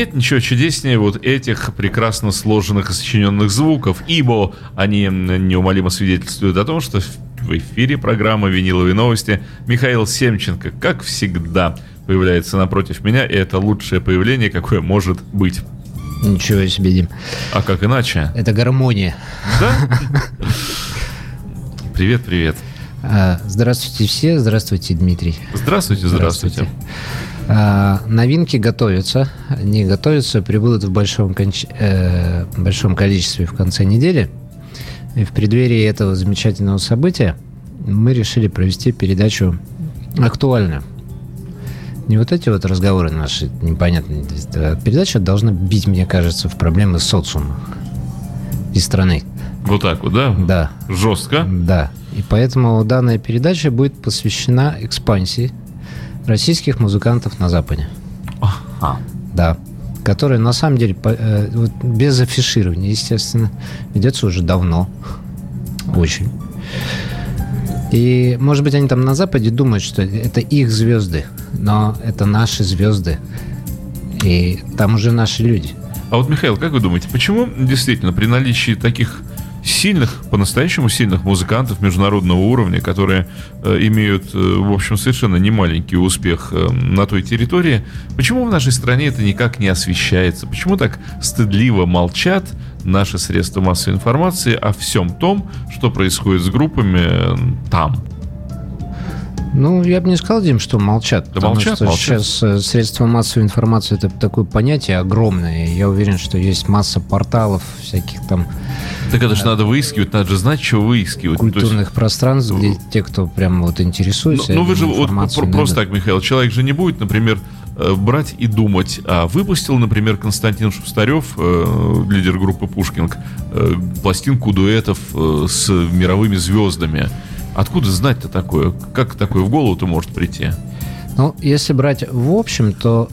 нет ничего чудеснее вот этих прекрасно сложенных и сочиненных звуков, ибо они неумолимо свидетельствуют о том, что в эфире программы «Виниловые новости» Михаил Семченко, как всегда, появляется напротив меня, и это лучшее появление, какое может быть. Ничего себе, Дим. А как иначе? Это гармония. Да? Привет, привет. А, здравствуйте все, здравствуйте, Дмитрий. Здравствуйте, здравствуйте. здравствуйте. А, новинки готовятся. Они готовятся, прибудут в большом, конч... э, большом количестве в конце недели. И в преддверии этого замечательного события мы решили провести передачу актуальную. Не вот эти вот разговоры наши непонятные. Передача должна бить, мне кажется, в проблемы социума и страны. Вот так вот, да? Да. Жестко? Да. И поэтому данная передача будет посвящена экспансии российских музыкантов на Западе. Ага. Да. Которая на самом деле э, без афиширования, естественно, ведется уже давно. Очень. И, может быть, они там на Западе думают, что это их звезды, но это наши звезды. И там уже наши люди. А вот, Михаил, как вы думаете, почему действительно при наличии таких сильных, по-настоящему сильных музыкантов международного уровня, которые э, имеют, э, в общем, совершенно немаленький успех э, на той территории. Почему в нашей стране это никак не освещается? Почему так стыдливо молчат наши средства массовой информации о всем том, что происходит с группами там? Ну, я бы не сказал, Дим, что молчат. Да молчат, что молчат. сейчас средства массовой информации это такое понятие огромное. Я уверен, что есть масса порталов всяких там. Так это же надо выискивать, надо же знать, что выискивать. Культурных есть... пространств, где те, кто прям вот интересуется. Ну, ну вы же вот просто так, Михаил, человек же не будет, например, э, брать и думать. А выпустил, например, Константин Шустарев, э, лидер группы Пушкинг, э, пластинку дуэтов э, с мировыми звездами. Откуда знать-то такое? Как такое в голову-то может прийти? Ну, если брать в общем, то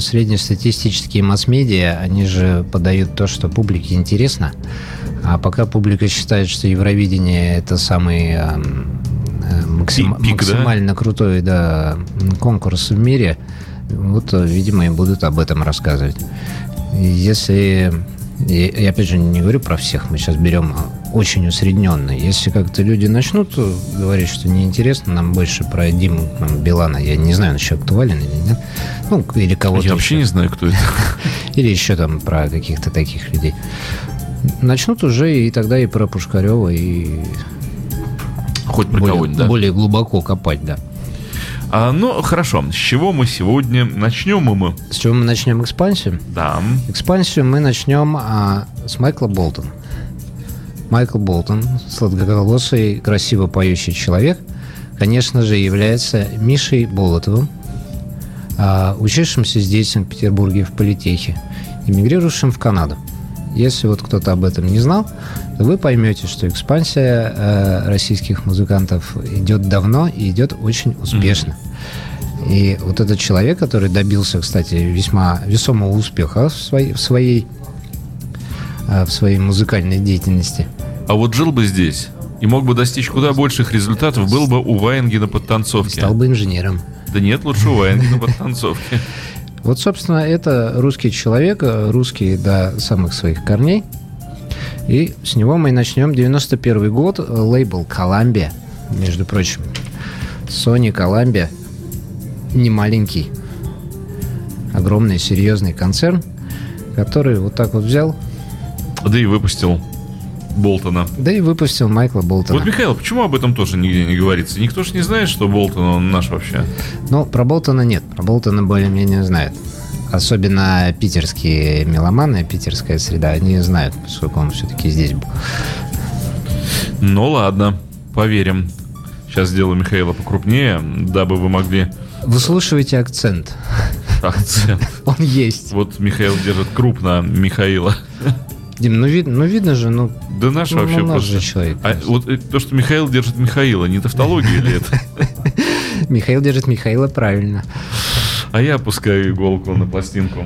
среднестатистические масс-медиа, они же подают то, что публике интересно. А пока публика считает, что Евровидение это самый э, э максим, Пик, максимально да? крутой да, конкурс в мире, вот, видимо, и будут об этом рассказывать. Если я опять же не говорю про всех, мы сейчас берем очень усредненно. Если как-то люди начнут говорить, что неинтересно, нам больше про Диму там, Билана, я не знаю, он еще актуален или нет, ну, или кого-то Я вообще еще. не знаю, кто это. Или еще там про каких-то таких людей. Начнут уже и тогда и про Пушкарева, и Хоть про кого-нибудь, да? Более глубоко копать, да. А, ну, хорошо. С чего мы сегодня начнем мы? С чего мы начнем экспансию? Да. Экспансию мы начнем а, с Майкла Болтона. Майкл Болтон, сладкоголосый, красиво поющий человек, конечно же, является Мишей Болотовым, а, учившимся здесь, в Санкт-Петербурге, в политехе, эмигрировавшим в Канаду. Если вот кто-то об этом не знал, то вы поймете, что экспансия э, российских музыкантов идет давно и идет очень успешно. Mm-hmm. И вот этот человек, который добился, кстати, весьма весомого успеха в своей, в своей, э, в своей музыкальной деятельности. А вот жил бы здесь и мог бы достичь куда больших результатов, был бы у Ваенгена под танцовки. Стал бы инженером. Да нет, лучше у Ваенгена под танцовки. Вот, собственно, это русский человек, русский до самых своих корней. И с него мы начнем. 91 год, лейбл Columbia, между прочим. Sony Columbia, не маленький, огромный, серьезный концерн, который вот так вот взял. Да и выпустил Болтона. Да и выпустил Майкла Болтона. Вот, Михаил, почему об этом тоже нигде не говорится? Никто же не знает, что Болтон, он наш вообще. Ну, про Болтона нет. Про Болтона более-менее знают. Особенно питерские меломаны, питерская среда, они знают, поскольку он все-таки здесь был. Ну ладно, поверим. Сейчас сделаю Михаила покрупнее, дабы вы могли... Выслушивайте акцент. Акцент. Он есть. Вот Михаил держит крупно Михаила. Дим, ну, вид, ну видно же, ну... Да наш ну, вообще ну, просто... же человек. А, вот э, то, что Михаил держит Михаила, не тавтология ли это? Михаил держит Михаила правильно. А я опускаю иголку на пластинку.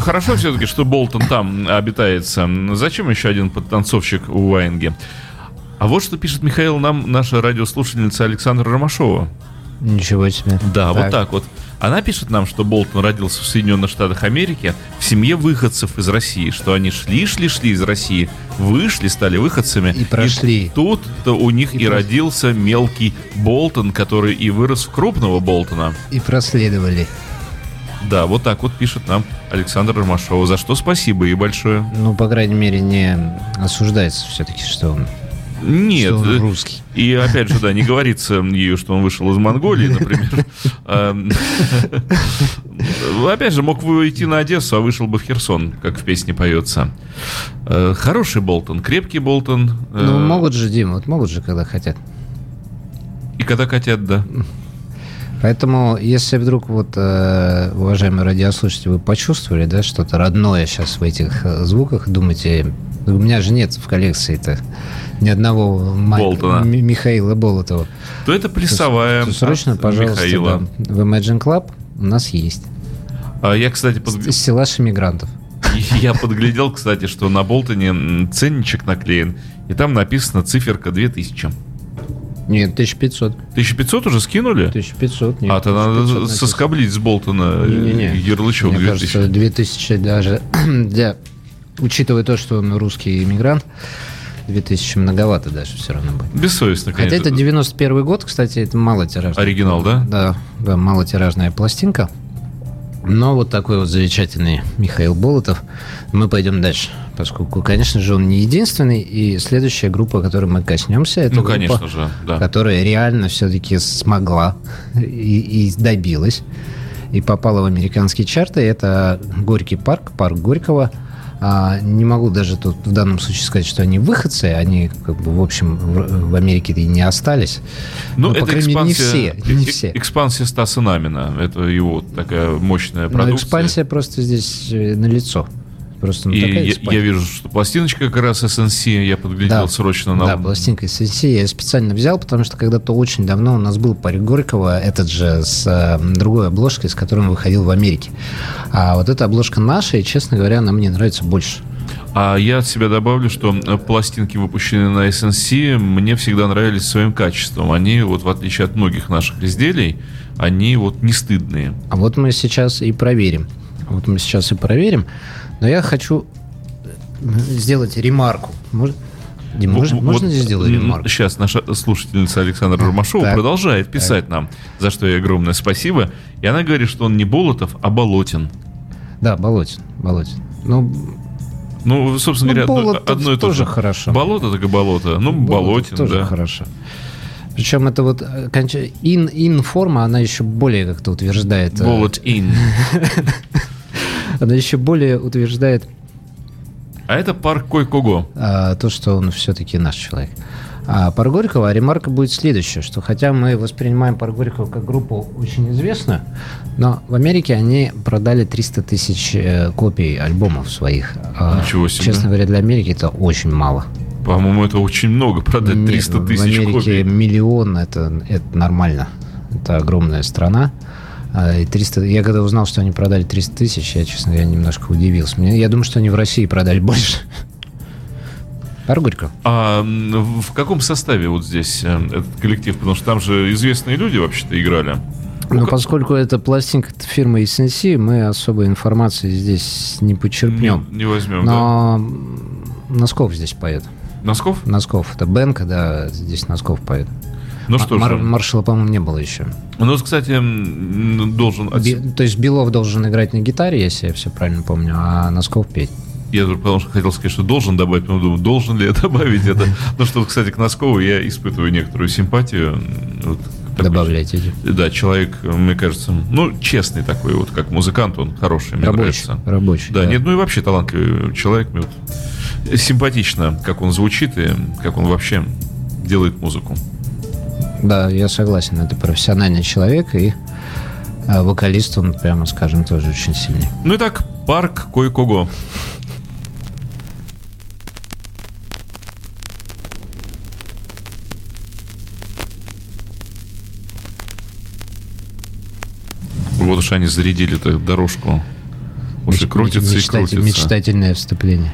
Хорошо все-таки, что Болтон там обитается. Зачем еще один подтанцовщик у Ваенги? А вот что пишет Михаил нам, наша радиослушательница Александра Ромашова. Ничего себе. Да, так. вот так вот. Она пишет нам, что Болтон родился в Соединенных Штатах Америки в семье выходцев из России, что они шли, шли, шли из России, вышли, стали выходцами. И прошли. И тут-то у них и, и родился мелкий Болтон, который и вырос в крупного Болтона. И проследовали. Да, вот так вот пишет нам Александр Ромашова. За что спасибо и большое. Ну, по крайней мере, не осуждается все-таки, что он нет. Что он русский. И опять же, да, не говорится ею, что он вышел из Монголии, например. Опять же, мог бы идти на Одессу, а вышел бы в Херсон, как в песне поется. Э, хороший Болтон, крепкий Болтон. Э, ну, могут же, Дима, вот могут же, когда хотят. И когда хотят, да. Поэтому, если вдруг, вот, э, уважаемые радиослушатели, вы почувствовали, да, что-то родное сейчас в этих звуках, думаете, у меня же нет в коллекции-то ни одного Болтона. М- Михаила Болотова. То это плясовая. То, то срочно, пожалуйста, Михаила. Да, в Imagine Club у нас есть. А я, кстати, под... Стеллаж иммигрантов. Я подглядел, кстати, что на Болтоне ценничек наклеен, и там написано циферка 2000. Нет, 1500. 1500 уже скинули? 1500, нет. А, то надо соскоблить с Болтона не, не, не. ярлычок Мне 2000. кажется, 2000 даже для... Учитывая то, что он русский иммигрант, 2000 многовато даже все равно будет. Бессовестно, конечно. Хотя это 91 год, кстати, это малотиражная. Оригинал, да? Да, да, малотиражная пластинка. Но вот такой вот замечательный Михаил Болотов. Мы пойдем дальше, поскольку, конечно же, он не единственный. И следующая группа, которой мы коснемся, это ну, группа, конечно же, да. которая реально все-таки смогла и, и добилась и попала в американские чарты. Это Горький парк, парк Горького – а, не могу даже тут в данном случае сказать, что они выходцы, они, как бы, в общем, в, в Америке и не остались. Ну, Но, это по крайней мере, не все. Не все. Экспансия Стаса Намина. Это его такая мощная продукция. Но экспансия просто здесь э, на лицо. Просто ну, и я, я вижу, что пластиночка как раз SNC, я подглядел да, срочно на... Да, пластинка SNC я специально взял, потому что когда-то очень давно у нас был парень Горького, этот же с э, другой обложкой, с которым выходил в Америке. А вот эта обложка наша, и, честно говоря, она мне нравится больше. А я от себя добавлю, что э, пластинки, выпущенные на SNC, мне всегда нравились своим качеством. Они, вот в отличие от многих наших изделий, они вот не стыдные. А вот мы сейчас и проверим. Вот мы сейчас и проверим. Но я хочу сделать ремарку. Может, Дим, можно, вот, можно здесь сделать ремарку? Сейчас наша слушательница Александра Ромашова так, продолжает писать так. нам, за что ей огромное спасибо. И она говорит, что он не Болотов, а Болотин. Да, Болотин. Болотин. Ну, ну, собственно ну, говоря, одно, одно и то же. хорошо. Болото так и болото. Ну, Болотин, тоже да. хорошо. Причем это вот ин, ин форма, она еще более как-то утверждает. Э, Болот ин. Она еще более утверждает... А это парк Койкого. А, то, что он все-таки наш человек. А парк Горького, а ремарка будет следующая, что хотя мы воспринимаем парк Горького как группу очень известную, но в Америке они продали 300 тысяч э, копий альбомов своих. А, Ничего себе. Честно говоря, для Америки это очень мало. По-моему, это очень много, продать 300 тысяч копий. В Америке копий. миллион, это, это нормально. Это огромная страна. А, и 300, я когда узнал, что они продали 300 тысяч, я, честно говоря, немножко удивился. Мне, я думаю, что они в России продали больше. Аргурько. А в каком составе вот здесь э, этот коллектив? Потому что там же известные люди вообще-то играли. Ну, поскольку это пластинка фирмы SNC, мы особой информации здесь не почерпнем. Не, не возьмем, Но да. Носков здесь поет. Носков? Носков. Это Бенка, да, здесь Носков поет. Ну что Мар- же. Маршала, по-моему, не было еще. Ну, кстати, должен... Би- то есть Белов должен играть на гитаре, если я все правильно помню, а Носков петь. Я потому что хотел сказать, что должен добавить, но думаю, должен ли я добавить это. Ну что, кстати, к Носкову я испытываю некоторую симпатию. Вот, Добавляйте. Да, человек, мне кажется, ну, честный такой, вот как музыкант, он хороший, мне рабочий, нравится. Рабочий. Да, да, нет, ну и вообще талантливый человек. Мне вот симпатично, как он звучит и как он вообще делает музыку. Да, я согласен. Это профессиональный человек и а, вокалист он, прямо скажем, тоже очень сильный. Ну и так, парк Койкого. Вот уж они зарядили эту дорожку Уже крутится и крутится. Мечтательное вступление.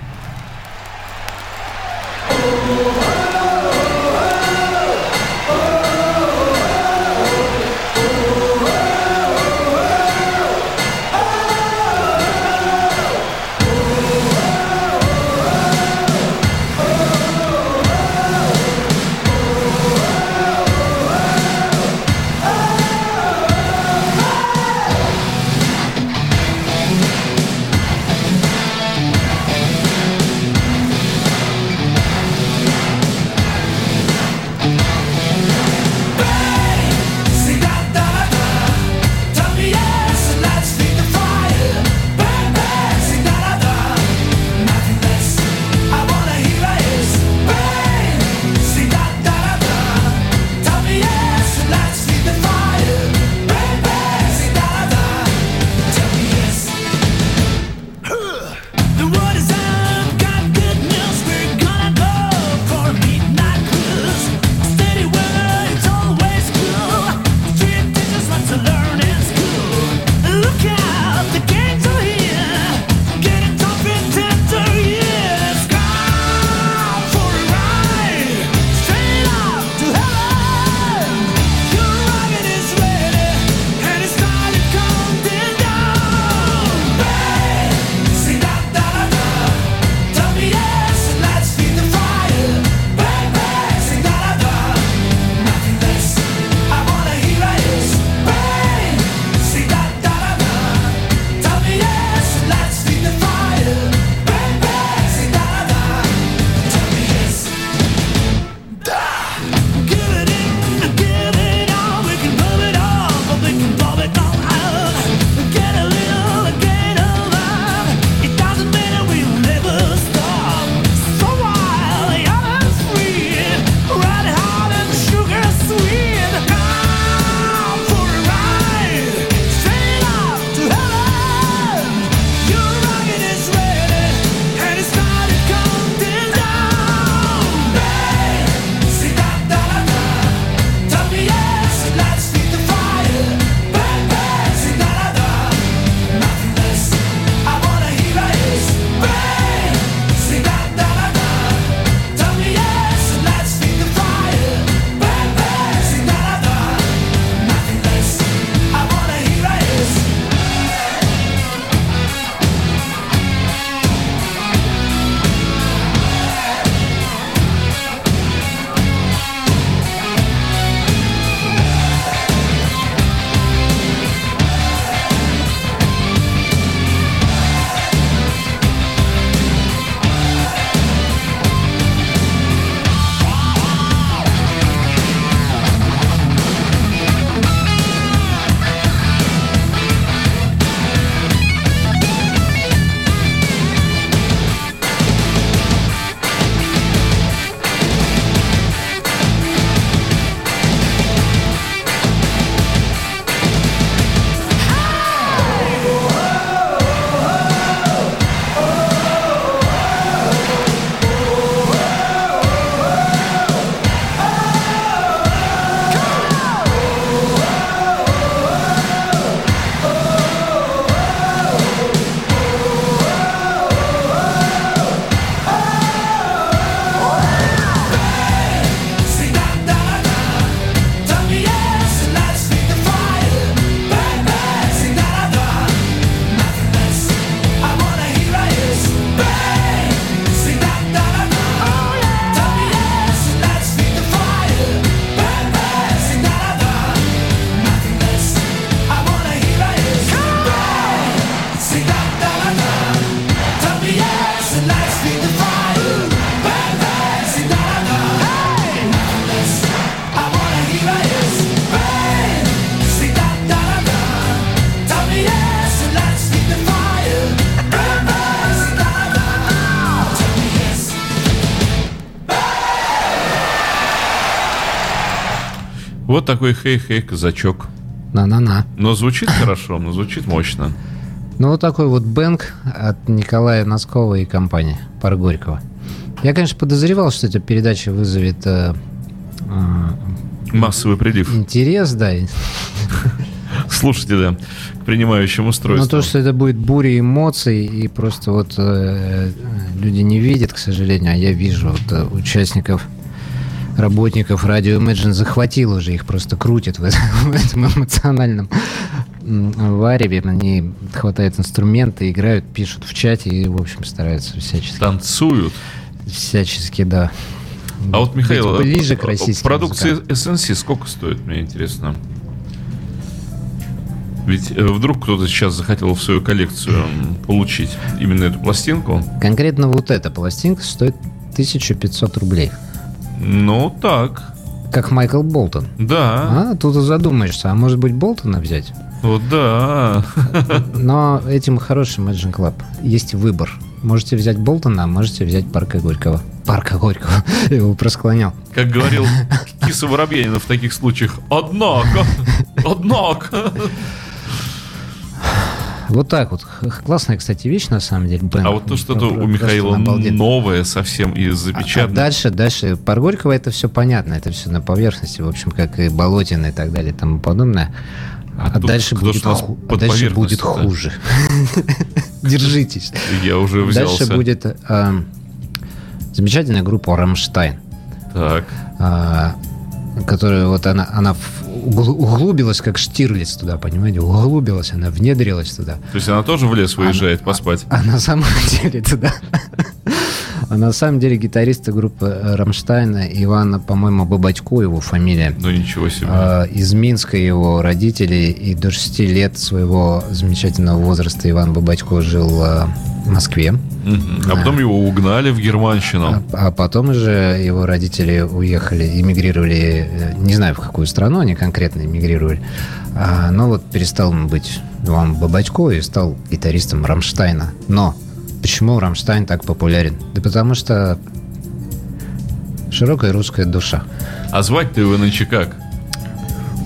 Такой хей-хей, казачок. На-на-на. Но звучит хорошо, но звучит мощно. Ну, вот такой вот бэнк от Николая Носкова и компании Пар. Я, конечно, подозревал, что эта передача вызовет э, Массовый прилив. интерес, да. слушателя, к принимающему устройству. Ну, то, что это будет буря эмоций, и просто вот э, люди не видят, к сожалению, а я вижу вот, э, участников работников радио Imagine захватил уже, их просто крутит в, этом, эмоциональном вареве. Они хватают инструменты, играют, пишут в чате и, в общем, стараются всячески. Танцуют. Всячески, да. А вот, Михаил, ближе к российским продукция SNC сколько стоит, мне интересно? Ведь э, вдруг кто-то сейчас захотел в свою коллекцию получить именно эту пластинку. Конкретно вот эта пластинка стоит 1500 рублей. Ну, так. Как Майкл Болтон. Да. А, тут задумаешься, а может быть Болтона взять? Вот да. Но этим хороший Imagine Club. Есть выбор. Можете взять Болтона, а можете взять Парка Горького. Парка Горького. Я его просклонял. Как говорил Киса Воробьянина в таких случаях. Однако, однако. Вот так вот. Классная, кстати, вещь, на самом деле. Бэм. А вот то, что-то у Михаила новое совсем и запечатано. А, а дальше, дальше. Про Горького это все понятно. Это все на поверхности, в общем, как и Болотина и так далее и тому подобное. А, а дальше, будет, ху... а дальше будет хуже. Держитесь. Я уже взялся. Дальше будет э, замечательная группа «Рамштайн». Так. Которая вот она, она углубилась, как Штирлиц туда, понимаете? Углубилась, она внедрилась туда. То есть она тоже в лес выезжает она, поспать? А, а на самом деле туда. А на самом деле гитариста группы Рамштайна Ивана, по-моему, Бабатько его фамилия. Ну ничего себе. А, из Минска его родители, и до 6 лет своего замечательного возраста Иван Бабатько жил а, в Москве. А потом его угнали в Германщину. А, а потом уже его родители уехали, эмигрировали, э, не знаю в какую страну они конкретно эмигрировали. А, но вот перестал он быть Иван Бабатько и стал гитаристом Рамштайна. Но Почему Рамштайн так популярен? Да потому что широкая русская душа. А звать-то его нынче как?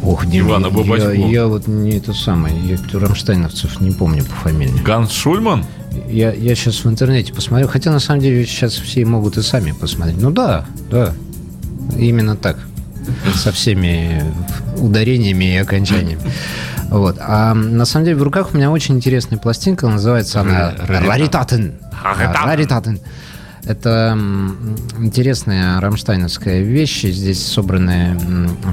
Ох, не, Ивана Я, я вот не это самое, я рамштайновцев не помню по фамилии. Ганс Шульман? Я, я сейчас в интернете посмотрю, хотя на самом деле сейчас все могут и сами посмотреть. Ну да, да, именно так. Со всеми ударениями и окончаниями. Вот. А на самом деле в руках у меня очень интересная пластинка, называется она «Раритатен». «Раритатен». Это интересная рамштайновская вещь. Здесь собраны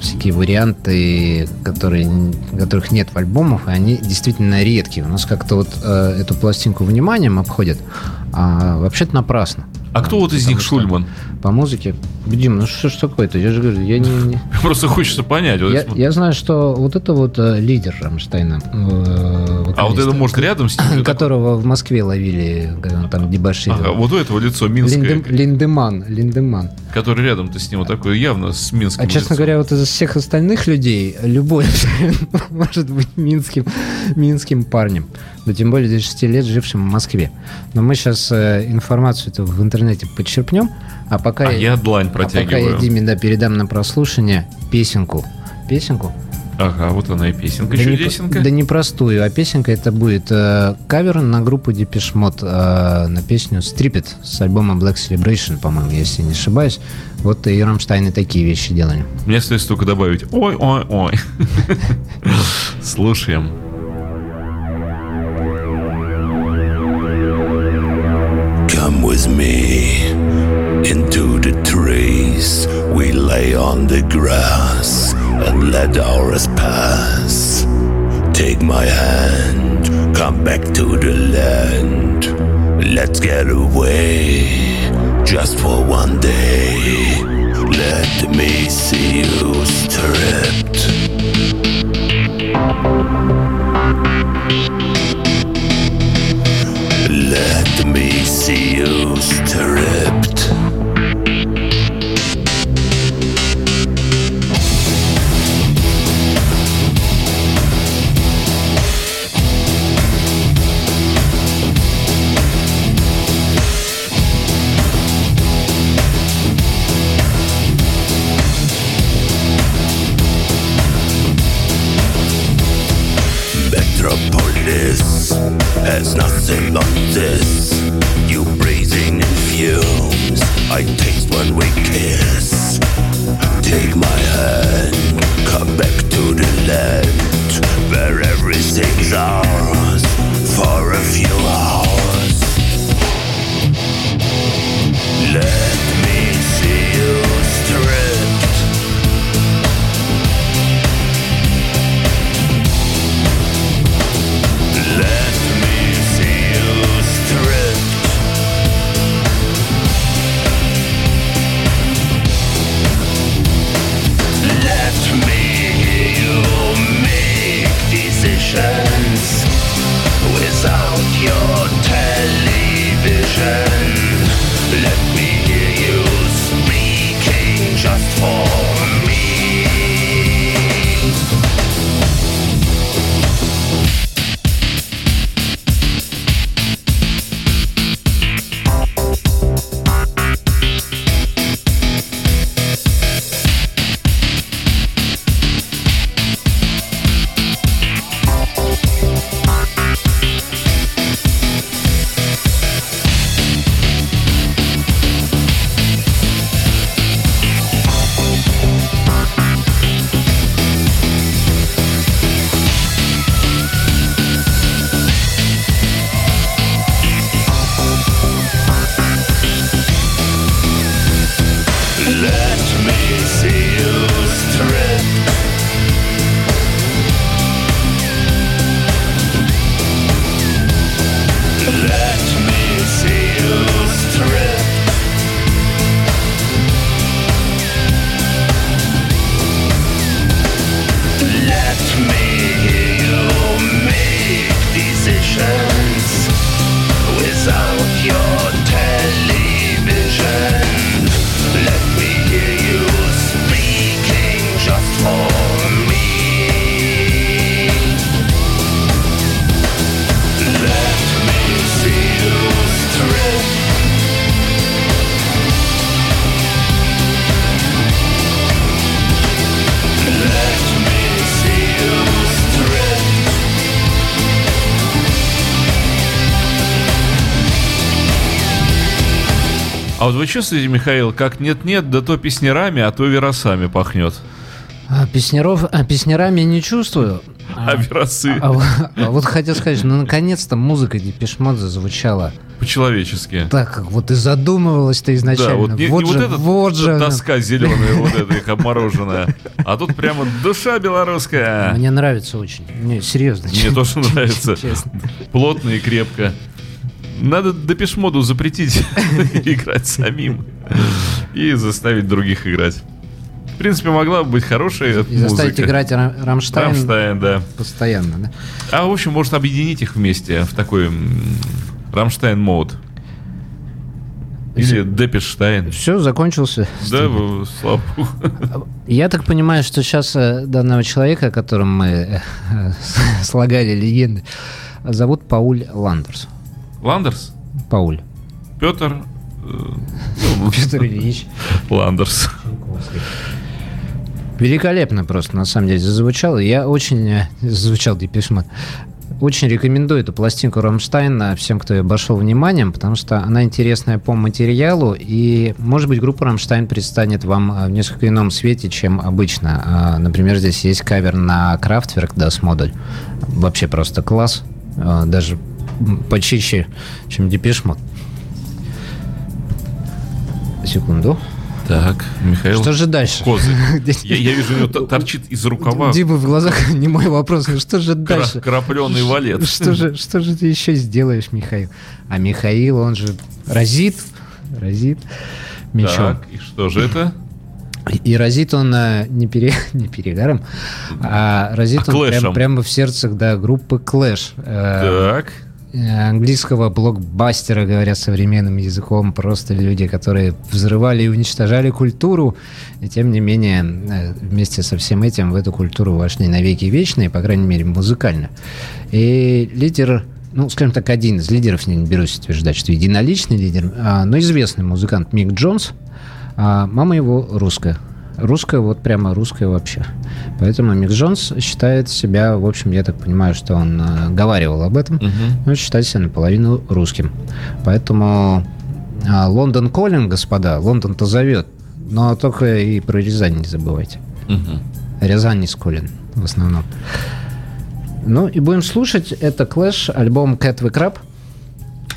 всякие варианты, которые, которых нет в альбомах, и они действительно редкие. У нас как-то вот э, эту пластинку вниманием обходят, а вообще-то напрасно. А кто вот из них Шульман? По музыке. Дим, ну что ж такое-то? Я же говорю, я не... не... Просто хочется понять. Я, я знаю, что вот это вот э, лидер Рамштайна. Э, а вот это, может, рядом с ним? Которого в Москве ловили, когда он там дебоширил. Ага, вот у этого лицо Минское. Линдем, Линдеман, Линдеман. Который рядом-то с ним вот такой явно с Минским А, честно лицом. говоря, вот из всех остальных людей любой может быть минским, минским парнем. Да тем более до 6 лет жившим в Москве. Но мы сейчас э, информацию эту в интернете подчерпнем, а пока а я, я длань протягиваю. А пока я Диме да, передам на прослушивание песенку. Песенку? Ага, вот она и песенка, да чудесенка. Не, да не простую, а песенка это будет э, кавер на группу Depeche Mode э, на песню Strip It с альбома Black Celebration, по-моему, если не ошибаюсь. Вот и Рамштайны такие вещи делали. Мне остается только добавить ой-ой-ой. Слушаем. Grass and let hours pass. Take my hand, come back to the land. Let's get away just for one day. Let me see you stripped. Let me see you stripped. Nothing but this. You breathing in fumes. I taste when we kiss. Take my hand, come back to the land where things ours for a few hours. Let me see you stripped. А вот вы чувствуете, Михаил, как нет-нет, да то песнярами, а то веросами пахнет. А, песняров, а, песнярами не чувствую. А веросы А, вот- а вот хотел сказать, ну наконец-то музыка Депешмот зазвучала по-человечески. так, как вот и задумывалась-то изначально. Да, вот не, вот не же, вот эта вот же тоска зеленая, вот эта их обмороженная. А тут прямо душа белорусская. Мне нравится очень. Не, серьезно. Мне тоже нравится. Плотно и крепко. Надо Depeche Mode у запретить играть самим и заставить других играть. В принципе, могла бы быть хорошая И заставить музыка. играть Ра- Рамштайн, Рамштайн, да. постоянно, да? А, в общем, может объединить их вместе в такой м, Рамштайн мод. Или Депешштайн. Все, закончился. Да, слава богу. Я так понимаю, что сейчас э, данного человека, о котором мы э, слагали легенды, зовут Пауль Ландерс. Ландерс? Пауль. Петр э, Петр Ильич. Ландерс. Великолепно просто, на самом деле, зазвучало. Я очень... э, Зазвучал Depeche Mode. Очень рекомендую эту пластинку Рамштайна всем, кто ее обошел вниманием, потому что она интересная по материалу, и, может быть, группа Рамштайн предстанет вам э, в несколько ином свете, чем обычно. А, Например, здесь есть кавер на Kraftwerk Das Model. Вообще просто класс. Даже почище, чем Депешмот. Секунду. Так, Михаил. Что же дальше? Козы. Я, я вижу, у него торчит из рукава Дима в глазах не мой вопрос. Ну Что же дальше? крапленый валет. Что же, что же ты еще сделаешь, Михаил? А Михаил, он же разит, разит мечом. Так, и что же это? И разит он э, не, пере, не перегаром, а разит А он прям- клэшем. прямо в сердце да, группы Clash. Э, Так. Э, английского блокбастера, говоря современным языком, просто люди, которые взрывали и уничтожали культуру, и тем не менее э, вместе со всем этим в эту культуру вошли навеки вечные, по крайней мере, музыкально. И лидер, ну, скажем так, один из лидеров, не берусь утверждать, что единоличный лидер, а, но известный музыкант Мик Джонс, а мама его русская. Русская, вот прямо русская вообще. Поэтому Мик Джонс считает себя, в общем, я так понимаю, что он э, говаривал об этом, но считает себя наполовину русским. Поэтому а, Лондон Коллин, господа, Лондон-то зовет, но только и про Рязань не забывайте. Мгм. Рязань не Коллин в основном. Ну и будем слушать. Это Clash, альбом Cat We Crab.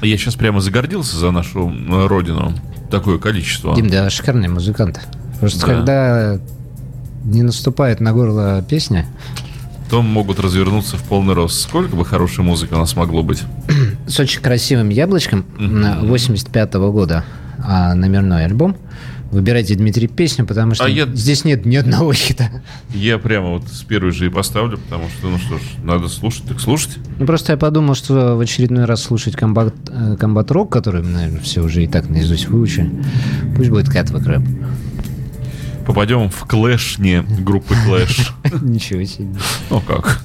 Я сейчас прямо загордился за нашу э, родину. Такое количество. Дим, да, шикарные музыканты. Просто Да. когда не наступает на горло песня, То могут развернуться в полный рост. Сколько бы хорошей музыки у нас могло быть? с очень красивым яблочком 85 года а, номерной альбом. Выбирайте, Дмитрий, песню, потому что А я- здесь нет ни одного хита. Я прямо вот с первой же и поставлю, потому что, ну что ж, надо слушать, так слушать. Ну, просто я подумал, что в очередной раз слушать комбат, э, Combat Rock, который, наверное, все уже и так наизусть выучили, пусть будет Cut the Crap. Попадем в Clash, не группы Clash. Ничего себе. Ну как?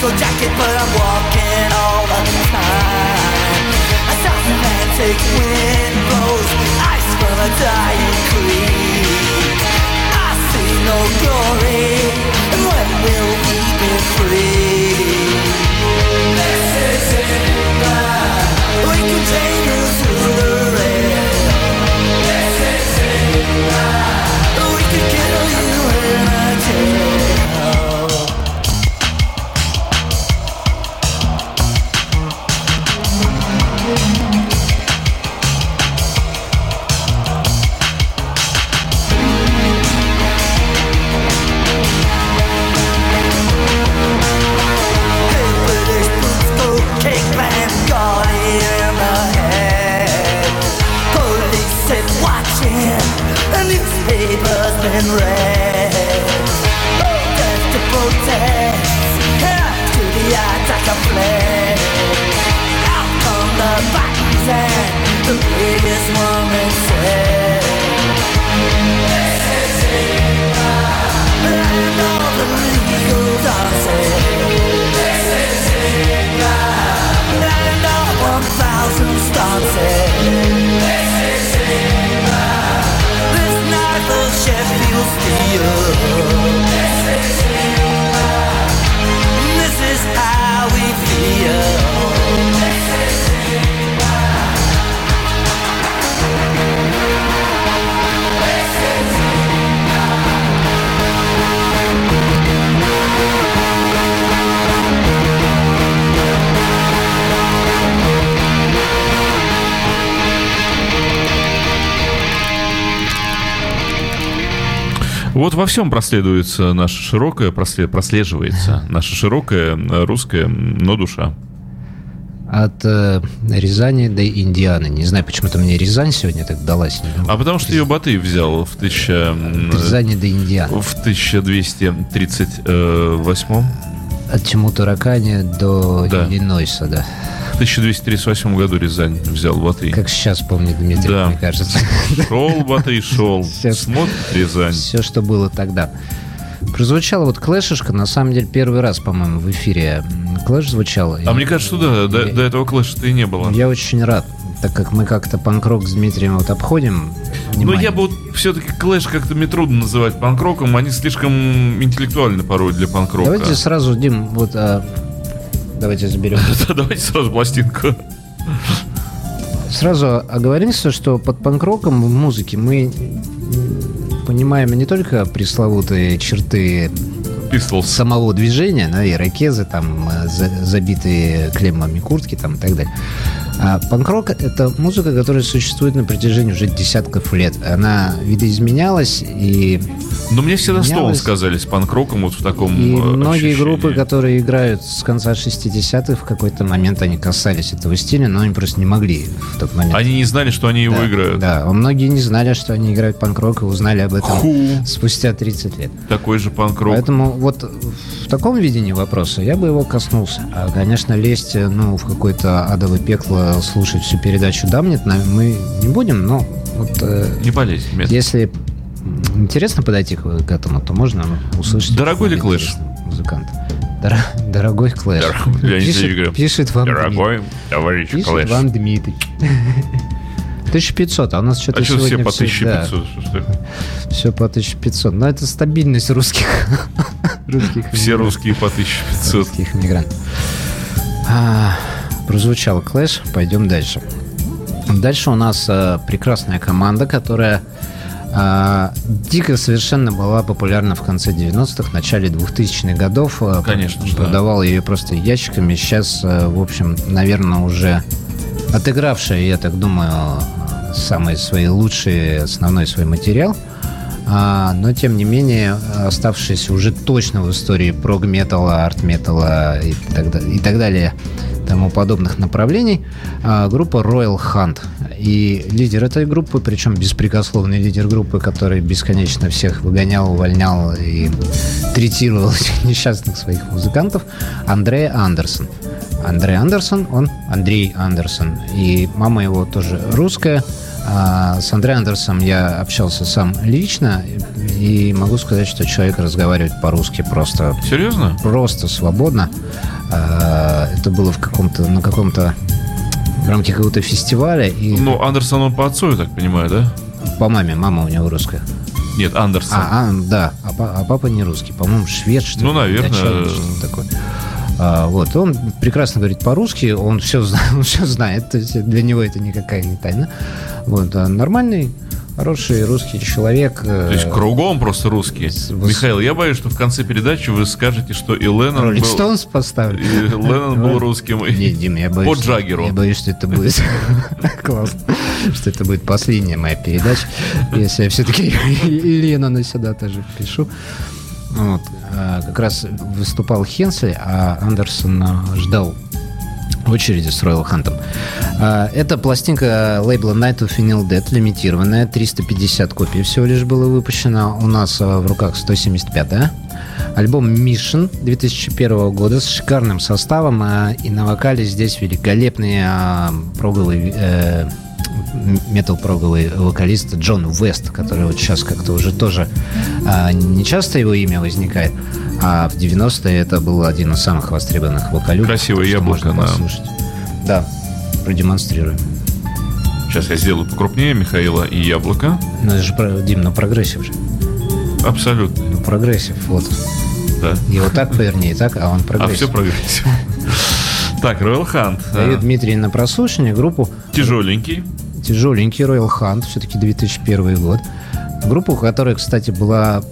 Motorcycle jacket, but I'm walking all the time. A South Atlantic wind blows ice from a dying creek. I see no glory, and when will we be free? This night will steel. Вот во всем проследуется наша широкая, просле- прослеживается наша широкая э, русская, но душа. От э, Рязани до Индианы. Не знаю, почему-то мне Рязань сегодня так далась. А потому что ее Батый взял в, тысяча, м, От Рязани до Индианы. в 1238 От Тиму Таракани до Да. Иллинойса, да. 1238 году Рязань взял Батый. Как сейчас помнит Дмитрий, Да. мне кажется. Шел Батый, шел. Сейчас. Смотрит Рязань. Все, что было тогда. Прозвучала вот клэшишка, на самом деле, первый раз, по-моему, в эфире Clash звучал. А И мне кажется, что да, до, до этого клэша-то и не было. Я очень рад, так как мы как-то панк-рок с Дмитрием вот обходим. Но внимание. я бы вот все-таки Clash как-то мне трудно называть панк-роком. Они слишком интеллектуальны порой для панк-рока. Давайте сразу, Дим, вот... а, давайте заберем. Да, Давайте сразу пластинку. Сразу оговоримся, что под панк-роком в музыке мы понимаем не только пресловутые черты Pistols. самого движения, да, ирокезы, там, э, за- забитые клеммами куртки там, и так далее. А панк-рок — это музыка, которая существует на протяжении уже десятков лет. Она видоизменялась, и, Но мне всегда Менялось. Стоунс казались панк-роком вот в таком и э, многие ощущении. группы, которые играют с конца 60-х, в какой-то момент они касались этого стиля, но они просто не могли в тот момент. Они не знали, что они его да, играют. Да, а многие не знали, что они играют панк-рок, и узнали об этом Ху. спустя 30 лет. Такой же панк-рок. Поэтому вот в таком видении вопроса я бы его коснулся. А, конечно, лезть э, ну, в какое-то адовое пекло, слушать всю передачу «Дамнет» мы не будем, но вот э, Не полезь. Мет. если интересно подойти к, к этому, то можно услышать. Дорогой ли Клэш? Музыкантов. Дор- дорогой Клэш. Леонид пишет, пишет вам Дорогой товарищ Дмитрий. Clash. Пишет вам Дмитрий. 1500, а у нас что-то А что все сегодня по всё- да, 1500? Что ж такое? все по 1500. Но это стабильность русских. русских Все русские по 1500. русских мигрантов. А, прозвучал Clash, пойдем дальше. Дальше у нас э, прекрасная команда, которая а, дико совершенно была популярна в конце 90-х, начале 2000-х годов. Э, Конечно же, да. Ее просто ящиками. Сейчас, э, в общем, наверное, уже отыгравшая, я так думаю, самый свои лучшие, основной свой материал. А, но, тем не менее, оставшиеся уже точно в истории прог-металла, арт-металла и так, и далее, тому подобных направлений, а, группа Royal Hunt. И лидер этой группы, причем беспрекословный лидер группы, который бесконечно всех выгонял, увольнял и третировал несчастных своих музыкантов, Андрея Андерсон. Андрей Андерсон, он Андрей Андерсон. И мама его тоже русская. А с Андреем Андерсом я общался сам лично. И могу сказать, что человек разговаривает по-русски просто, Серьезно? просто свободно. А, Это было в каком-то, на каком-то в рамке какого-то фестиваля. И Ну, Андерсон он по отцу, я так понимаю, да? по маме, мама у него русская. Нет, Андерсон. А, а, да, а, а папа не русский, по-моему, швед, что ли. Ну, наверное. датчанин, что-то такое. А, вот, он прекрасно говорит по-русски, он все, он все знает, то есть для него это никакая не тайна. Вот, а нормальный, хороший русский человек. То есть кругом просто русские. С- Михаил, я боюсь, что в конце передачи вы скажете, что и Леннон Роллинг был... Стоунс поставлю. И Леннон был русским. Не, Дим, я боюсь, По Джаггеру. я боюсь, что это будет классно, что это будет последняя моя передача, если я все-таки и Леннона сюда тоже пишу. Вот. а, Как раз выступал Хенсли, а Андерсон ждал очереди с Royal Хантом. Это пластинка лейбла Night of Vinyl Dead, лимитированная, 350 копий всего лишь было выпущено. У нас а, в руках 175-я. Альбом Mission 2001 года с шикарным составом. а, И на вокале здесь великолепный а, проговый э, метал-проговый вокалист Джон Вест, который вот сейчас как-то уже тоже а, не часто его имя возникает, а в 90-е это был один из самых востребованных вокалюг. Красивое что яблоко можно на- послушать. Да, продемонстрируем. Сейчас я сделаю покрупнее Михаила и яблоко. Ну, это же, про- Дим, на прогрессив же. Абсолютно. Ну, прогрессив, вот. Да. Его так поверни, и так, а он А прогрессив. все прогрессив. Так, Royal Hunt. Дает Дмитрий на прослушивание группу Тяжеленький. тяжеленький Royal Hunt, все-таки 2001 год. Группу, которая, кстати, была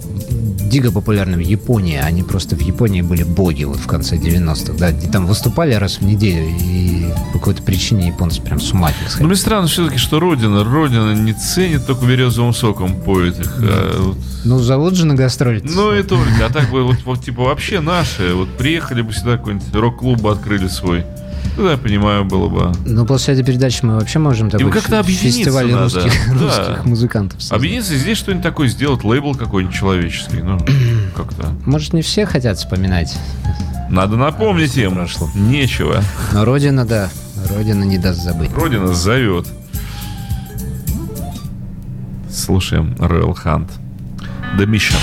дико популярна в Японии. Они просто в Японии были боги вот в конце 90-х. Да, и там выступали раз в неделю, и по какой-то причине японцы прям с ума них Но сходили. мне странно все-таки, что Родина, Родина не ценит, только березовым соком поет их. а вот- Ну, зовут же на гастроли. Ну и только. А так бы вот, вот типа вообще наши. Вот приехали бы сюда какой-нибудь рок-клуб открыли свой. Тогда я понимаю, было бы. Но после этой передачи мы вообще можем такой как-то фестиваль надо. русских, Да. русских музыкантов. создать. Объединиться здесь что-нибудь такое сделать, лейбл какой-нибудь человеческий. Ну, как-то. Может, не все хотят вспоминать, Надо напомнить им. прошло. Нечего. но Родина, да, Родина не даст забыть. Родина зовет. Слушаем Royal Hunt. The Mission.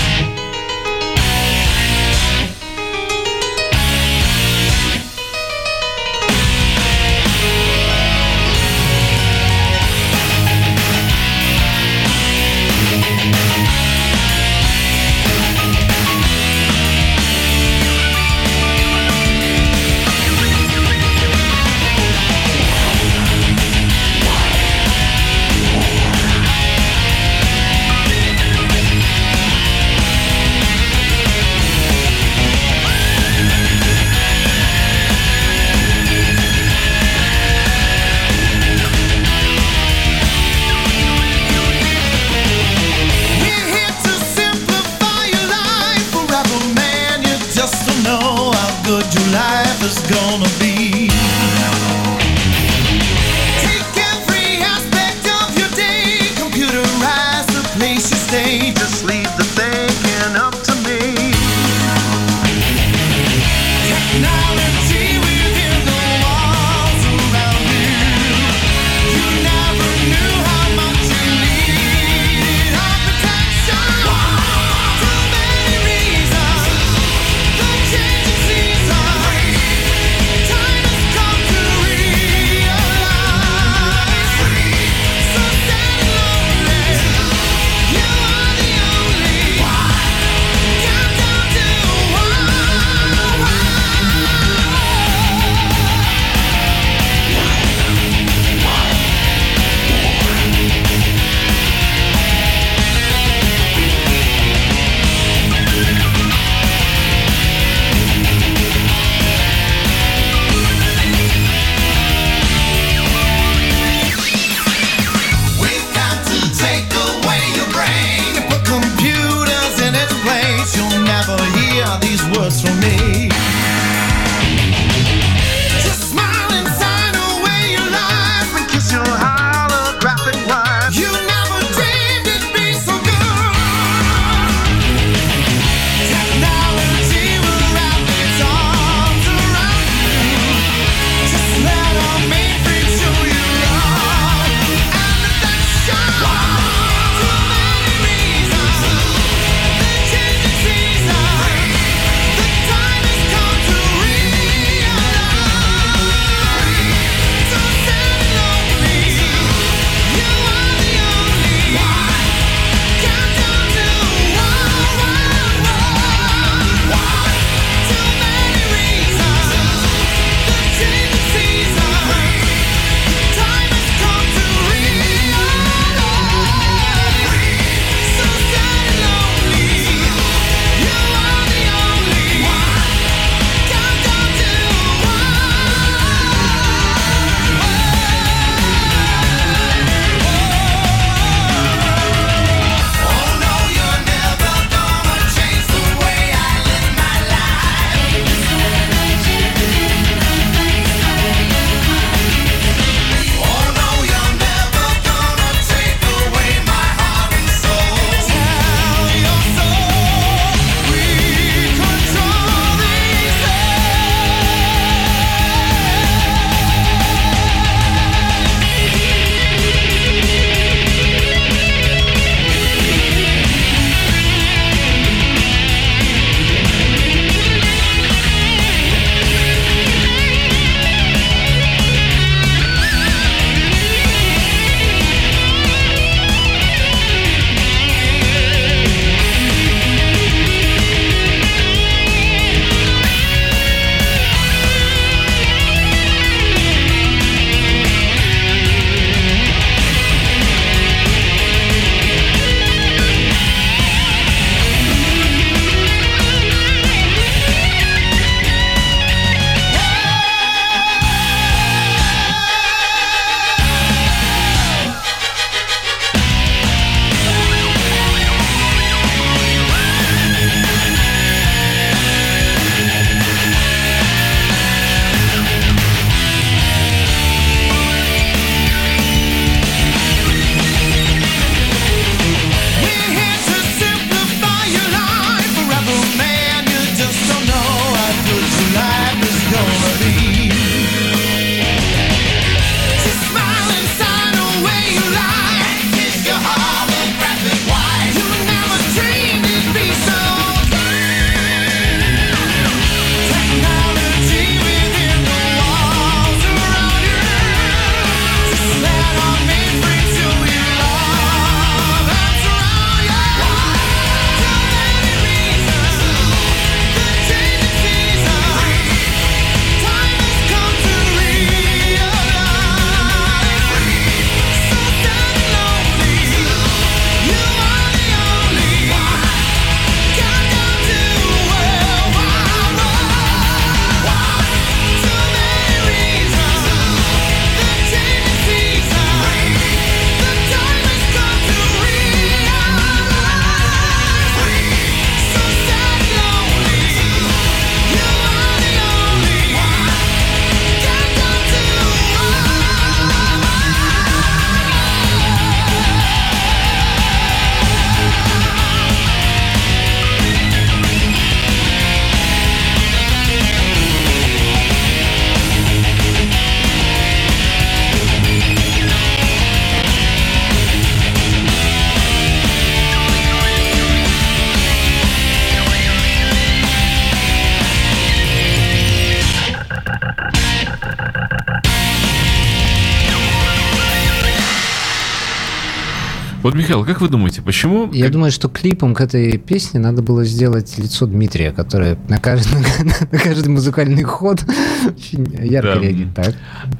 Михаил, как вы думаете, почему... Я как- думаю, что клипом к этой песне надо было сделать лицо Дмитрия, которое на каждый, на каждый музыкальный ход очень ярко Да. реагирует. Так.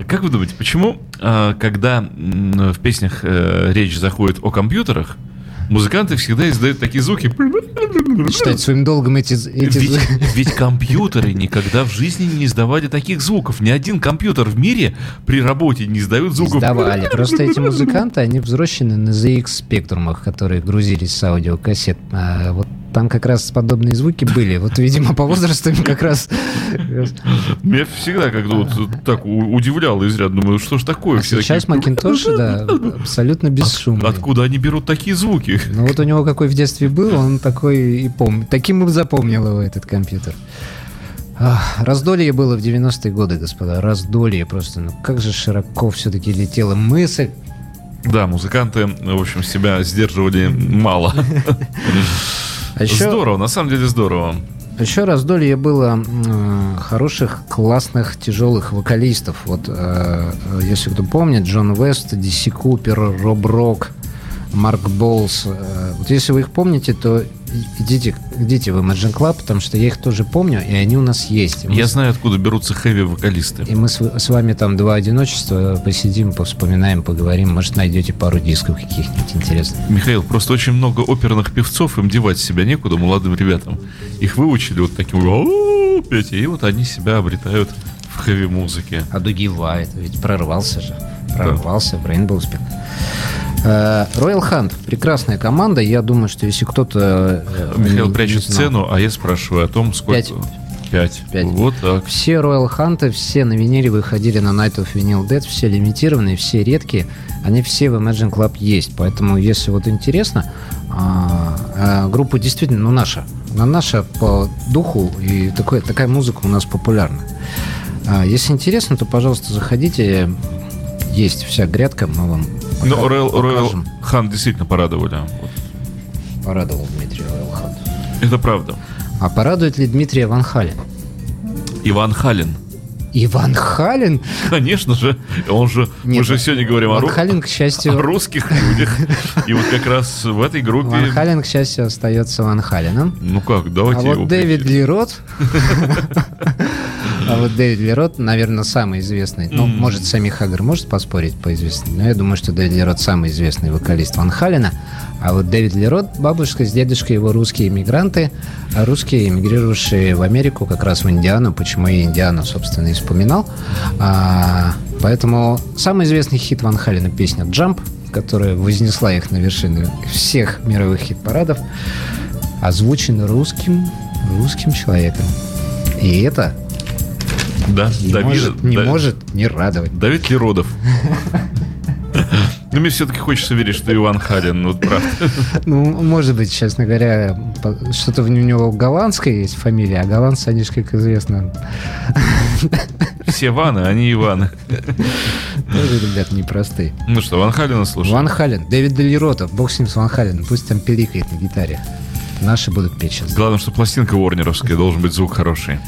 Как вы думаете, почему, а, когда в песнях э, речь заходит о компьютерах, музыканты всегда издают такие звуки? Считать своим долгом эти... эти Ведь, ведь компьютеры никогда в жизни не издавали таких звуков. Ни один компьютер в мире при работе не издает звуков. Издавали. Просто эти музыканты, они взрослены на ZX спектрумах, которые грузились с аудиокассет. А вот там как раз подобные звуки были. Вот, видимо, по возрасту им как раз... Меня всегда как-то вот так удивляло изрядно. Думаю, что ж такое? Все А Сейчас такие, Макинтоши, да, абсолютно бесшумные. Откуда они берут такие звуки? Ну вот у него какой в детстве был, он такой и помнит. Таким и запомнил его этот компьютер. Ах, раздолье было в 90-е годы, господа. Раздолье просто. Ну как же широко все-таки летела мысль. Да, музыканты, в общем, себя сдерживали мало. А Здорово, на самом деле здорово. еще раздолье было м, хороших, классных, тяжелых вокалистов. Вот, э, э, если кто помнит, Джон Вест, Диси Купер, Роб Рок, Марк Болс. Э, Вот если вы их помните, то идите, идите в Imagine Club, потому что я их тоже помню, и они у нас есть. Мы Я с- знаю, откуда берутся хэви-вокалисты. И мы с, с вами там два одиночества посидим, повспоминаем, поговорим. Может, найдете пару дисков каких-нибудь интересных. Михаил, просто очень много оперных певцов, им девать себя некуда, молодым ребятам. Их выучили вот таким петь, и вот они себя обретают в хэви-музыке. А Дуги Вайт, ведь прорвался же. Прорвался в Rainbow Speak. Э, Royal Hunt. Прекрасная команда. Я думаю, что если кто-то... э, Михаил прячет сцену, а я спрашиваю о том, сколько... Пять. Пять. Пять. Вот так. Все Royal Hunt, все на виниле выходили на Night of Vinyl Dead, все лимитированные, все редкие, они все в Imagine Club есть. Поэтому, если вот интересно, а, а, группа действительно, ну, наша. Она наша по духу, и такое, такая музыка у нас популярна. А, если интересно, то, пожалуйста, заходите. Есть вся грядка, мы вам Ну, Royal, Royal. Hunt действительно порадовали. Порадовал Дмитрий Royal Hunt. Это правда. А порадует ли Дмитрия Ван Хален? Иван Халин. Иван Хален? Конечно же, он же... мы Нет, же сегодня говорим о, Ван ру- Хален, к счастью, о русских людях. И вот как раз в этой группе... Ван Хален, к счастью, остается Ван Халеном. Ну как, А давайте его вот Дэвид прикинем. А вот Дэвид Ли Рот, наверное, самый известный. Ну, может, Сами Хаггар может поспорить по известности, но я думаю, что Дэвид Ли Рот самый известный вокалист Ван Халена. А вот Дэвид Ли Рот, бабушка с дедушкой его русские иммигранты, а русские, эмигрировавшие в Америку, как раз в Индиану, почему я Индиану, собственно, и вспоминал. А, поэтому самый известный хит Ван Халена песня «Джамп», которая вознесла их на вершины всех мировых хит-парадов, озвучен русским, русским человеком. И это Да, не, Давид, может, не да- может не радовать. Давид Леродов. Ну, мне все-таки хочется верить, что Иван Халин, ну, правда. Ну, может быть, честно говоря, что-то у него голландское есть фамилия, а голландцы, они же, как известно, Все Ваны, они Иваны. тоже, ребят, непростые. Ну что, Ван Халина слушай. Ван Хален, Дэвид Делиротов, бог с ним с Ван Хален, пусть там пиликает на гитаре. Наши будут петь сейчас. Главное, что пластинка Уорнеровская, должен быть звук хороший.